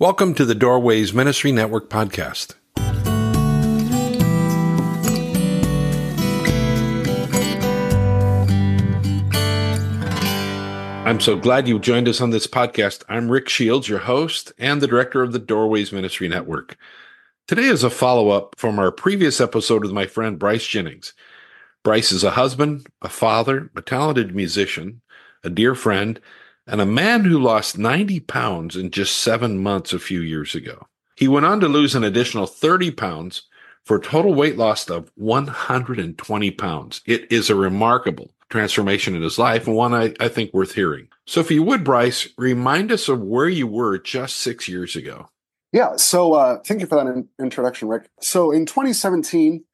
Welcome to the Doorways Ministry Network podcast. I'm so glad you joined us on this podcast. I'm Ric Shields, your host and the director of the Doorways Ministry Network. Today is a follow up from our previous episode with my friend Bryce Jennings. Bryce is a husband, a father, a talented musician, a dear friend, and a man who lost 90 pounds in just seven months a few years ago. He went on to lose an additional 30 pounds for a total weight loss of 120 pounds. It is a remarkable transformation in his life and one I, I think worth hearing. So, if you would, Bryce, remind us of where you were just six years ago. Yeah. So, uh, thank you for that in- introduction, Ric. So, in 2017,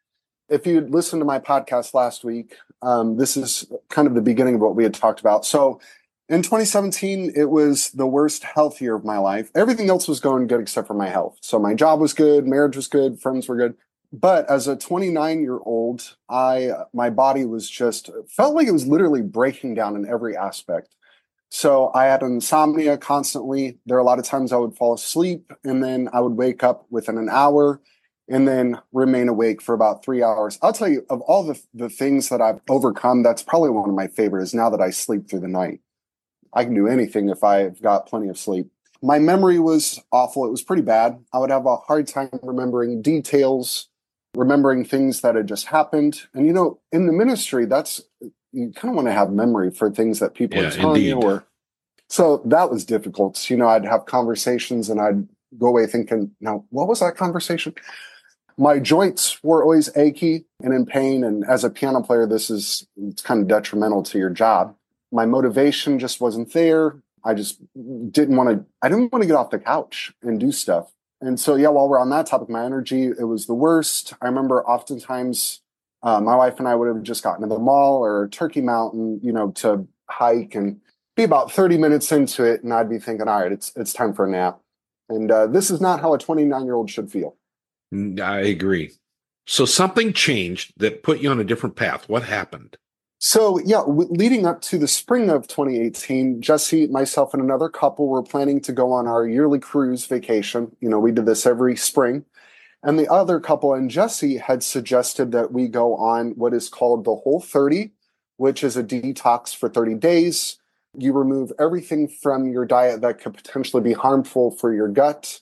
if you'd listened to my podcast last week, um, this is kind of the beginning of what we had talked about. So, in 2017, it was the worst health year of my life. Everything else was going good except for my health. So, my job was good, marriage was good, friends were good. But as a 29 year old, I my body was just felt like it was literally breaking down in every aspect. So I had insomnia constantly. There are a lot of times I would fall asleep and then I would wake up within an hour and then remain awake for about three hours. I'll tell you, of all the, the things that I've overcome, that's probably one of my favorites now that I sleep through the night. I can do anything if I've got plenty of sleep. My memory was awful. It was pretty bad. I would have a hard time remembering details remembering things that had just happened. And you know, in the ministry, that's you kind of want to have memory for things that people yeah, are telling indeed. you or so that was difficult. You know, I'd have conversations and I'd go away thinking, now what was that conversation? My joints were always achy and in pain. And as a piano player, this is it's kind of detrimental to your job. My motivation just wasn't there. I just didn't want to, I didn't want to get off the couch and do stuff. And so, yeah, while we're on that topic, my energy, it was the worst. I remember oftentimes uh, my wife and I would have just gotten to the mall or Turkey Mountain, you know, to hike and be about 30 minutes into it. And I'd be thinking, all right, it's, it's time for a nap. And uh, this is not how a 29 year old should feel. I agree. So something changed that put you on a different path. What happened? So, yeah, w- leading up to the spring of 2018, Jesse, myself, and another couple were planning to go on our yearly cruise vacation. You know, we did this every spring. And the other couple and Jesse had suggested that we go on what is called the Whole 30, which is a detox for 30 days. You remove everything from your diet that could potentially be harmful for your gut.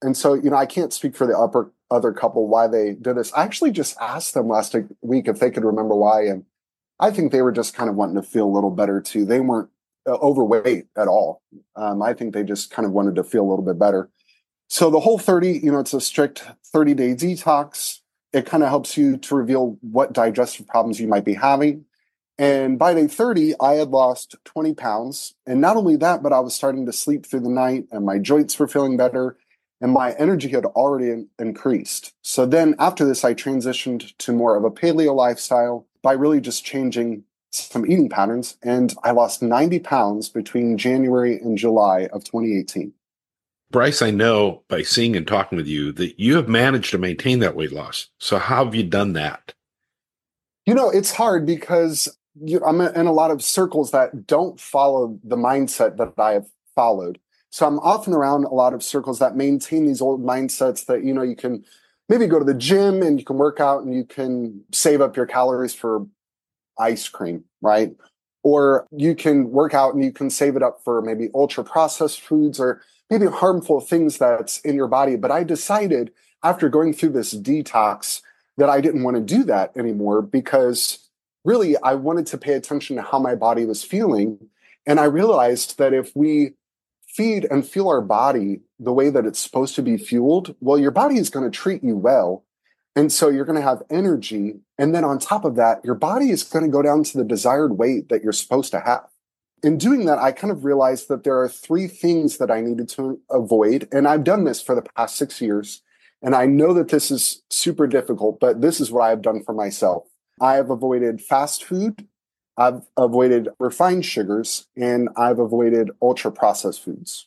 And so, you know, I can't speak for the upper other couple why they did this. I actually just asked them last week if they could remember why. And I think they were just kind of wanting to feel a little better too. They weren't uh, overweight at all. Um, I think they just kind of wanted to feel a little bit better. So the whole 30, you know, it's a strict 30 day detox. It kind of helps you to reveal what digestive problems you might be having. And by day 30, I had lost 20 pounds. And not only that, but I was starting to sleep through the night and my joints were feeling better and my energy had already in- increased. So then after this, I transitioned to more of a paleo lifestyle by really just changing some eating patterns. And I lost 90 pounds between January and July of 2018. Bryce, I know by seeing and talking with you that you have managed to maintain that weight loss. So, how have you done that? You know, it's hard because you, I'm in a lot of circles that don't follow the mindset that I have followed. So, I'm often around a lot of circles that maintain these old mindsets that, you know, you can maybe go to the gym and you can work out and you can save up your calories for ice cream, right? Or you can work out and you can save it up for maybe ultra processed foods or maybe harmful things that's in your body. But I decided after going through this detox that I didn't want to do that anymore because really I wanted to pay attention to how my body was feeling. And I realized that if we feed and fuel our body the way that it's supposed to be fueled, well, your body is going to treat you well. And so you're going to have energy. And then on top of that, your body is going to go down to the desired weight that you're supposed to have. In doing that, I kind of realized that there are three things that I needed to avoid. And I've done this for the past six years. And I know that this is super difficult, but this is what I've done for myself. I have avoided fast food I've avoided refined sugars and I've avoided ultra processed foods.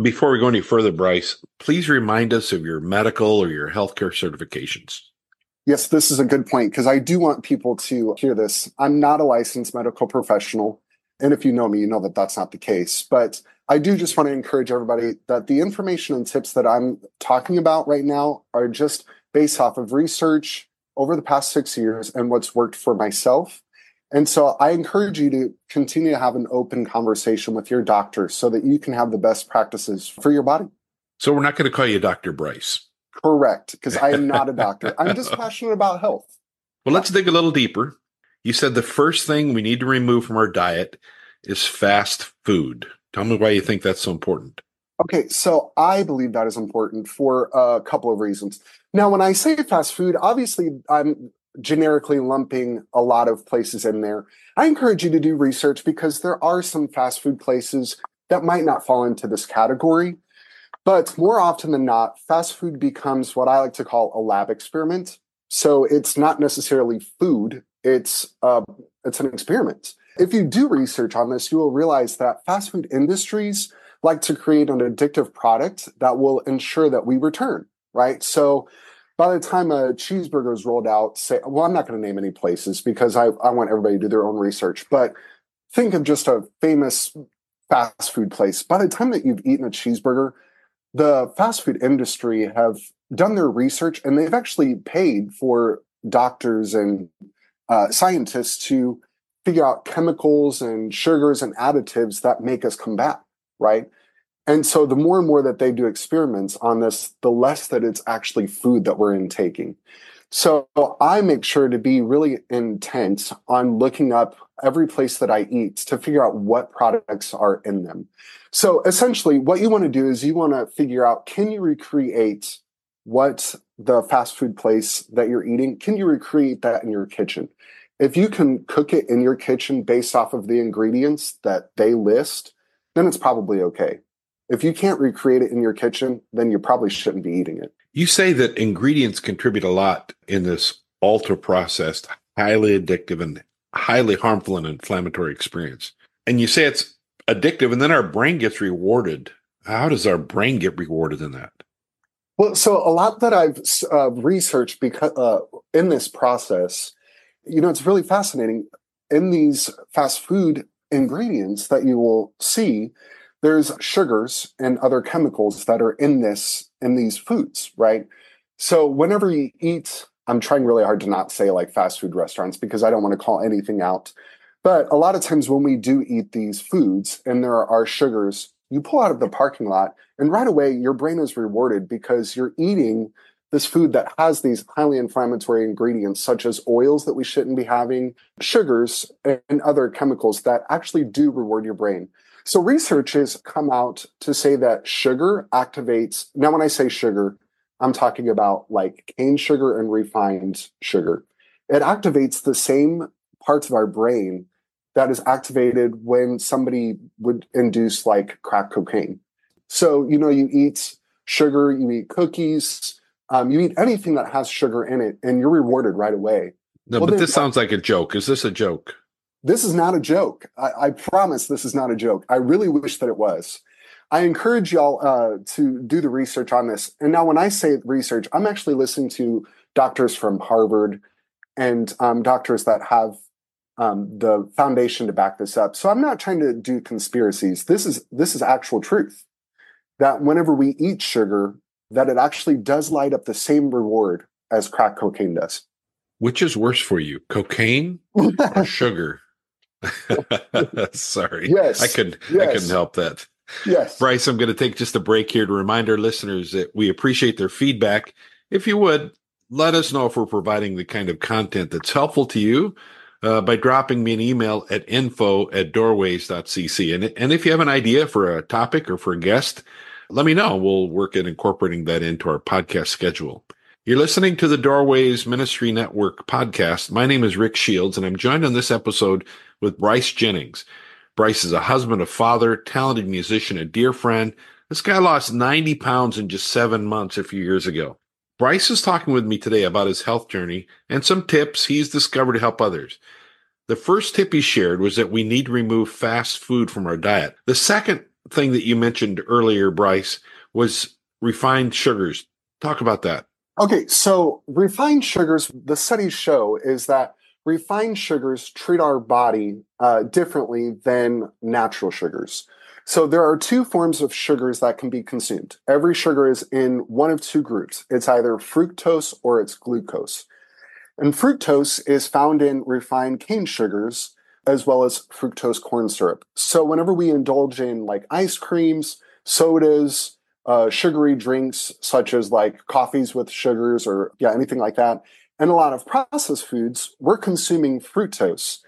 Before we go any further, Bryce, please remind us of your medical or your healthcare certifications. Yes, this is a good point because I do want people to hear this. I'm not a licensed medical professional. And if you know me, you know that that's not the case. But I do just want to encourage everybody that the information and tips that I'm talking about right now are just based off of research over the past six years and what's worked for myself. And so I encourage you to continue to have an open conversation with your doctor so that you can have the best practices for your body. So we're not going to call you Dr. Bryce. Correct, because I am not a doctor. I'm just passionate about health. Well, let's dig a little deeper. You said the first thing we need to remove from our diet is fast food. Tell me why you think that's so important. Okay, so I believe that is important for a couple of reasons. Now, when I say fast food, obviously I'm generically lumping a lot of places in there. I encourage you to do research because there are some fast food places that might not fall into this category. But more often than not, fast food becomes what I like to call a lab experiment. So it's not necessarily food; it's uh, it's an experiment. If you do research on this, you will realize that fast food industries like to create an addictive product that will ensure that we return. Right. So by the time a cheeseburger is rolled out, say, well, I'm not going to name any places because I, I want everybody to do their own research, but think of just a famous fast food place. By the time that you've eaten a cheeseburger, the fast food industry have done their research and they've actually paid for doctors and uh, scientists to figure out chemicals and sugars and additives that make us come back, right? And so the more and more that they do experiments on this, the less that it's actually food that we're intaking. So I make sure to be really intent on looking up every place that I eat to figure out what products are in them. So essentially, what you want to do is you want to figure out can you recreate what the fast food place that you're eating, can you recreate that in your kitchen? If you can cook it in your kitchen based off of the ingredients that they list, then it's probably okay. If you can't recreate it in your kitchen, then you probably shouldn't be eating it. You say that ingredients contribute a lot in this ultra processed, highly addictive, and highly harmful and inflammatory experience. And you say it's addictive, and then our brain gets rewarded. How does our brain get rewarded in that? Well, so a lot that I've uh, researched because uh, in this process, you know, it's really fascinating. In these fast food ingredients that you will see, there's sugars and other chemicals that are in this in these foods, right? So whenever you eat, I'm trying really hard to not say like fast food restaurants because I don't want to call anything out. But a lot of times when we do eat these foods and there are sugars, you pull out of the parking lot and right away your brain is rewarded because you're eating this food that has these highly inflammatory ingredients such as oils that we shouldn't be having, sugars and other chemicals that actually do reward your brain. So research has come out to say that sugar activates. Now, when I say sugar, I'm talking about like cane sugar and refined sugar. It activates the same parts of our brain that is activated when somebody would induce like crack cocaine. So, you know, you eat sugar, you eat cookies, um, you eat anything that has sugar in it, and you're rewarded right away. No, well, but this sounds like a joke. Is this a joke? This is not a joke. I, I, promise this is not a joke. I really wish that it was. I encourage y'all uh, to do the research on this. And now, when I say research, I'm actually listening to doctors from Harvard and um, doctors that have um, the foundation to back this up. So I'm not trying to do conspiracies. This is this is actual truth. That whenever we eat sugar, that it actually does light up the same reward as crack cocaine does. Which is worse for you, cocaine or sugar? Sorry. Yes. I could yes. I couldn't help that. Yes. Bryce, I'm going to take just a break here to remind our listeners that we appreciate their feedback. If you would, let us know if we're providing the kind of content that's helpful to you uh, by dropping me an email at info at doorways.cc. And, and if you have an idea for a topic or for a guest, let me know. We'll work at incorporating that into our podcast schedule. You're listening to the Doorways Ministry Network podcast. My name is Ric Shields, and I'm joined on this episode with Bryce Jennings. Bryce is a husband, a father, talented musician, a dear friend. This guy lost 90 pounds in just seven months a few years ago. Bryce is talking with me today about his health journey and some tips he's discovered to help others. The first tip he shared was that we need to remove fast food from our diet. The second thing that you mentioned earlier, Bryce, was refined sugars. Talk about that. Okay, so refined sugars, the studies show is that refined sugars treat our body uh, differently than natural sugars. So there are two forms of sugars that can be consumed. Every sugar is in one of two groups. It's either fructose or it's glucose. And fructose is found in refined cane sugars as well as fructose corn syrup. So whenever we indulge in like ice creams, sodas, uh, sugary drinks such as like coffees with sugars or yeah anything like that, and a lot of processed foods, we're consuming fructose.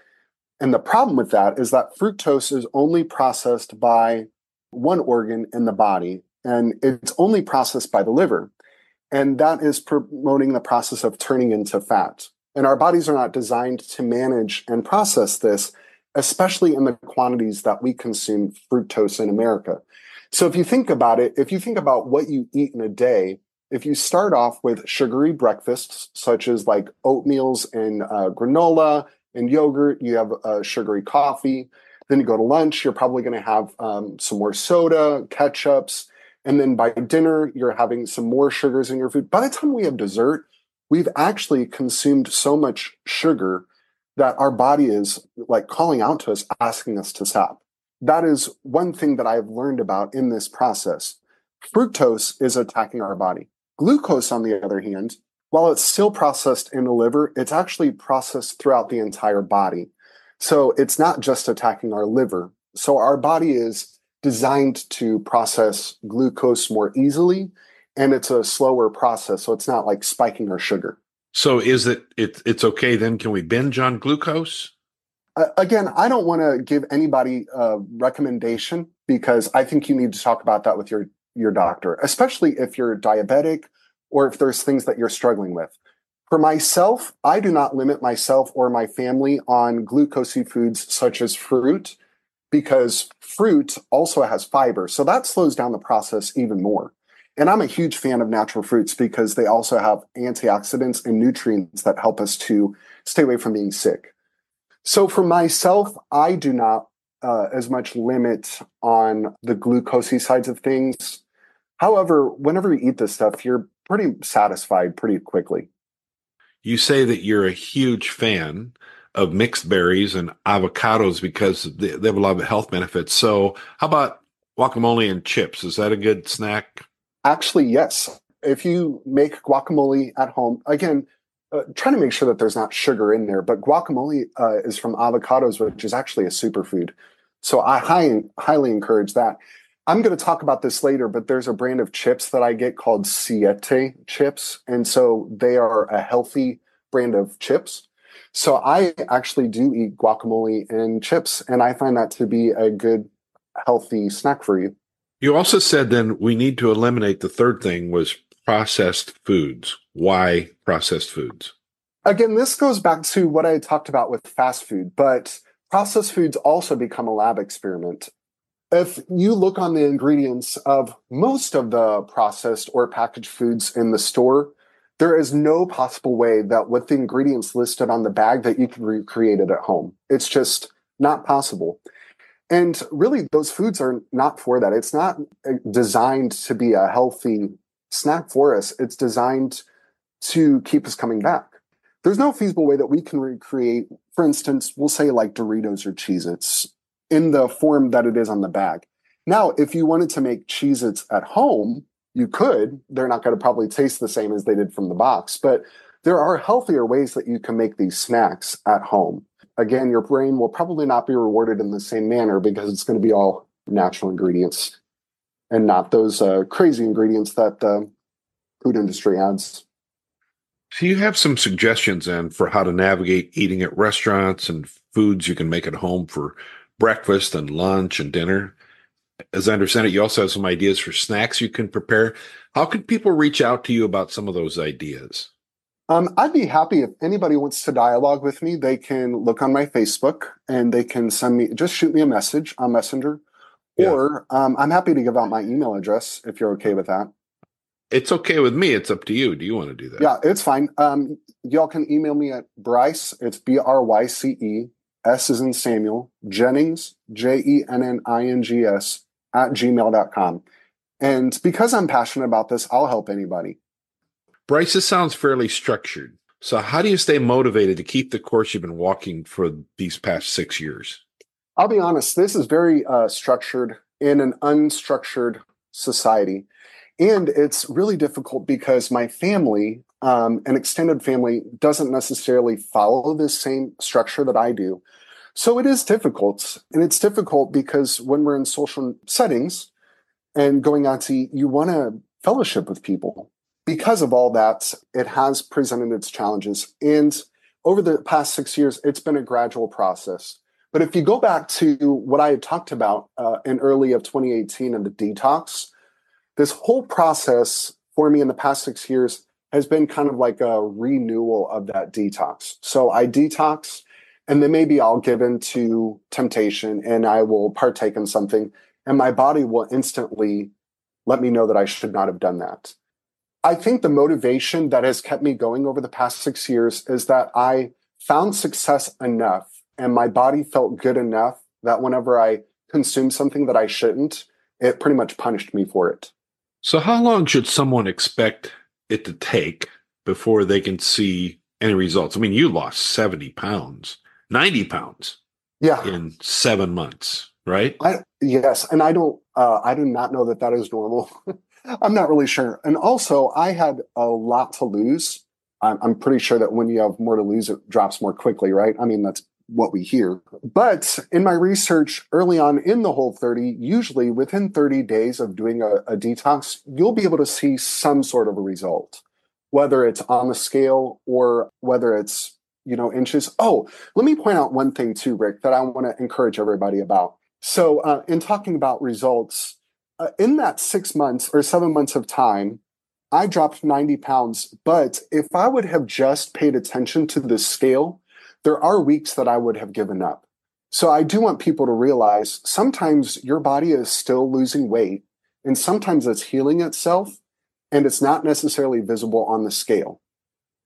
And the problem with that is that fructose is only processed by one organ in the body, and it's only processed by the liver. And that is promoting the process of turning into fat. And our bodies are not designed to manage and process this, especially in the quantities that we consume fructose in America. So if you think about it, if you think about what you eat in a day, if you start off with sugary breakfasts, such as like oatmeals and uh, granola and yogurt, you have a sugary coffee. Then you go to lunch, you're probably going to have um, some more soda, ketchups. And then by dinner, you're having some more sugars in your food. By the time we have dessert, we've actually consumed so much sugar that our body is like calling out to us, asking us to stop. That is one thing that I've learned about in this process. Fructose is attacking our body. Glucose, on the other hand, while it's still processed in the liver, it's actually processed throughout the entire body. So it's not just attacking our liver. So our body is designed to process glucose more easily and it's a slower process so it's not like spiking our sugar so is it, it it's okay then can we binge on glucose uh, again i don't want to give anybody a recommendation because i think you need to talk about that with your your doctor especially if you're diabetic or if there's things that you're struggling with for myself i do not limit myself or my family on glucosey foods such as fruit because fruit also has fiber so that slows down the process even more and I'm a huge fan of natural fruits because they also have antioxidants and nutrients that help us to stay away from being sick. So for myself, I do not uh, as much limit on the glucosey sides of things. However, whenever you eat this stuff, you're pretty satisfied pretty quickly. You say that you're a huge fan of mixed berries and avocados because they, have a lot of health benefits. So, how about guacamole and chips? Is that a good snack? Actually, yes. If you make guacamole at home, again, uh, trying to make sure that there's not sugar in there, but guacamole uh, is from avocados, which is actually a superfood. So I high, highly encourage that. I'm going to talk about this later, but there's a brand of chips that I get called Siete chips. And so they are a healthy brand of chips. So I actually do eat guacamole and chips, and I find that to be a good, healthy snack for you. You also said then we need to eliminate the third thing was processed foods. Why processed foods? Again, this goes back to what I talked about with fast food, but processed foods also become a lab experiment. If you look on the ingredients of most of the processed or packaged foods in the store, there is no possible way that with the ingredients listed on the bag that you can recreate it at home. It's just not possible. And really, those foods are not for that. It's not uh, designed to be a healthy snack for us. It's designed to keep us coming back. There's no feasible way that we can recreate, for instance, we'll say like Doritos or Cheez Its in the form that it is on the bag. Now, if you wanted to make Cheez Its at home, you could. They're not going to probably taste the same as they did from the box, but there are healthier ways that you can make these snacks at home again, your brain will probably not be rewarded in the same manner because it's going to be all natural ingredients and not those uh, crazy ingredients that the food industry adds. So you have some suggestions then for how to navigate eating at restaurants and foods you can make at home for breakfast and lunch and dinner. As I understand it, you also have some ideas for snacks you can prepare. How can people reach out to you about some of those ideas? Um, I'd be happy if anybody wants to dialogue with me. They can look on my Facebook and they can send me just shoot me a message on Messenger, yeah. or um, I'm happy to give out my email address if you're okay with that. It's okay with me. It's up to you. Do you want to do that? Yeah, it's fine. Um, y'all can email me at Bryce. It's B R Y C E S is in Samuel Jennings J E N N I N G S at gmail.com. And because I'm passionate about this, I'll help anybody. Bryce, this sounds fairly structured. So, how do you stay motivated to keep the course you've been walking for these past six years? I'll be honest, this is very uh, structured. in an unstructured society. And it's really difficult because my family, um, an extended family, doesn't necessarily follow this same structure that I do. So it is difficult. And it's difficult because when we're in social settings and going out to eat, you want to fellowship with people. Because of all that, it has presented its challenges. And over the past six years, it's been a gradual process. But if you go back to what I had talked about uh, in early of 2018 and the detox, this whole process for me in the past six years has been kind of like a renewal of that detox. So I detox, and then maybe I'll give in to temptation and I will partake in something, and my body will instantly let me know that I should not have done that. I think the motivation that has kept me going over the past six years is that I found success enough and my body felt good enough that whenever I consumed something that I shouldn't, it pretty much punished me for it. So, how long should someone expect it to take before they can see any results? I mean, you lost 70 pounds, 90 pounds yeah. in seven months, right? I, yes. And I don't, uh, I do not know that that is normal. I'm not really sure. And also, I had a lot to lose. I'm, I'm pretty sure that when you have more to lose, it drops more quickly, right? I mean, that's what we hear. But in my research early on in the whole 30, usually within 30 days of doing a, a, detox, you'll be able to see some sort of a result, whether it's on the scale or whether it's, you know, inches. Oh, let me point out one thing too, Ric, that I want to encourage everybody about. So, uh, in talking about results, uh, in that six months or seven months of time, I dropped 90 pounds. But if I would have just paid attention to the scale, there are weeks that I would have given up. So I do want people to realize sometimes your body is still losing weight and sometimes it's healing itself and it's not necessarily visible on the scale.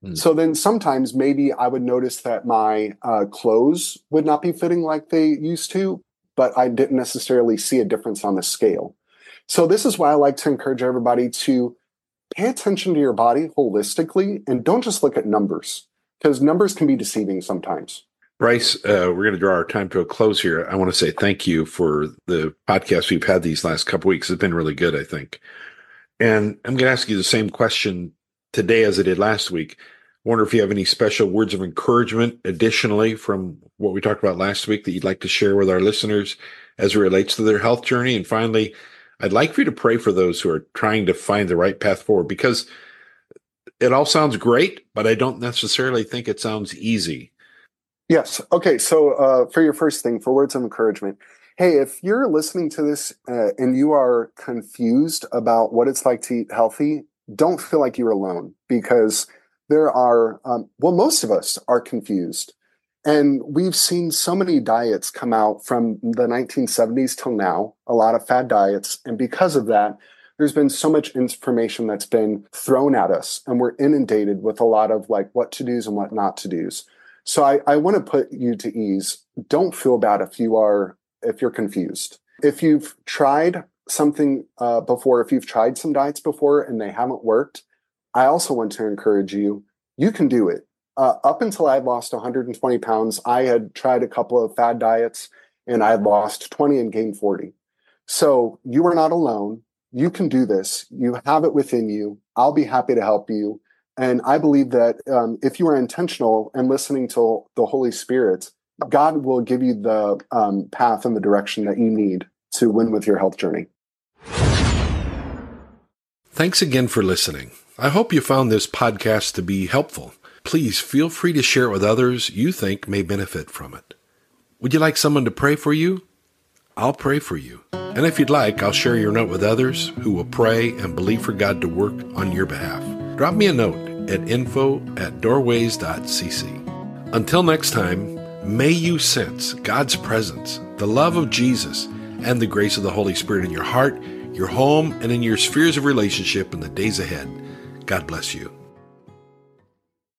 Mm. So then sometimes maybe I would notice that my uh, clothes would not be fitting like they used to, but I didn't necessarily see a difference on the scale. So this is why I like to encourage everybody to pay attention to your body holistically and don't just look at numbers because numbers can be deceiving sometimes. Bryce, uh, we're going to draw our time to a close here. I want to say thank you for the podcast we've had these last couple weeks. It's been really good, I think. And I'm going to ask you the same question today as I did last week. I wonder if you have any special words of encouragement additionally from what we talked about last week that you'd like to share with our listeners as it relates to their health journey. And finally, I'd like for you to pray for those who are trying to find the right path forward because – it all sounds great, but I don't necessarily think it sounds easy. Yes. Okay. So, uh, for your first thing, for words of encouragement, hey, if you're listening to this uh, and you are confused about what it's like to eat healthy, don't feel like you're alone because there are, um, well, most of us are confused. And we've seen so many diets come out from the 1970s till now, a lot of fad diets. And because of that, there's been so much information that's been thrown at us and we're inundated with a lot of like what to do's and what not to do's. So i, I want to put you to ease. Don't feel bad if you are if you're confused. If you've tried something uh, before if you've tried some diets before and they haven't worked i also want to encourage you you can do it. Uh, up until i lost 120 pounds i had tried a couple of fad diets and i lost 20 and gained 40 so you are not alone you can do this. You have it within you. I'll be happy to help you. And I believe that um, if you are intentional and listening to the Holy Spirit, God will give you the um, path and the direction that you need to win with your health journey. Thanks again for listening. I hope you found this podcast to be helpful. Please feel free to share it with others you think may benefit from it. Would you like someone to pray for you? I'll pray for you. And if you'd like, I'll share your note with others who will pray and believe for God to work on your behalf. Drop me a note at info at doorways.cc. Until next time, may you sense God's presence, the love of Jesus, and the grace of the Holy Spirit in your heart, your home, and in your spheres of relationship in the days ahead. God bless you.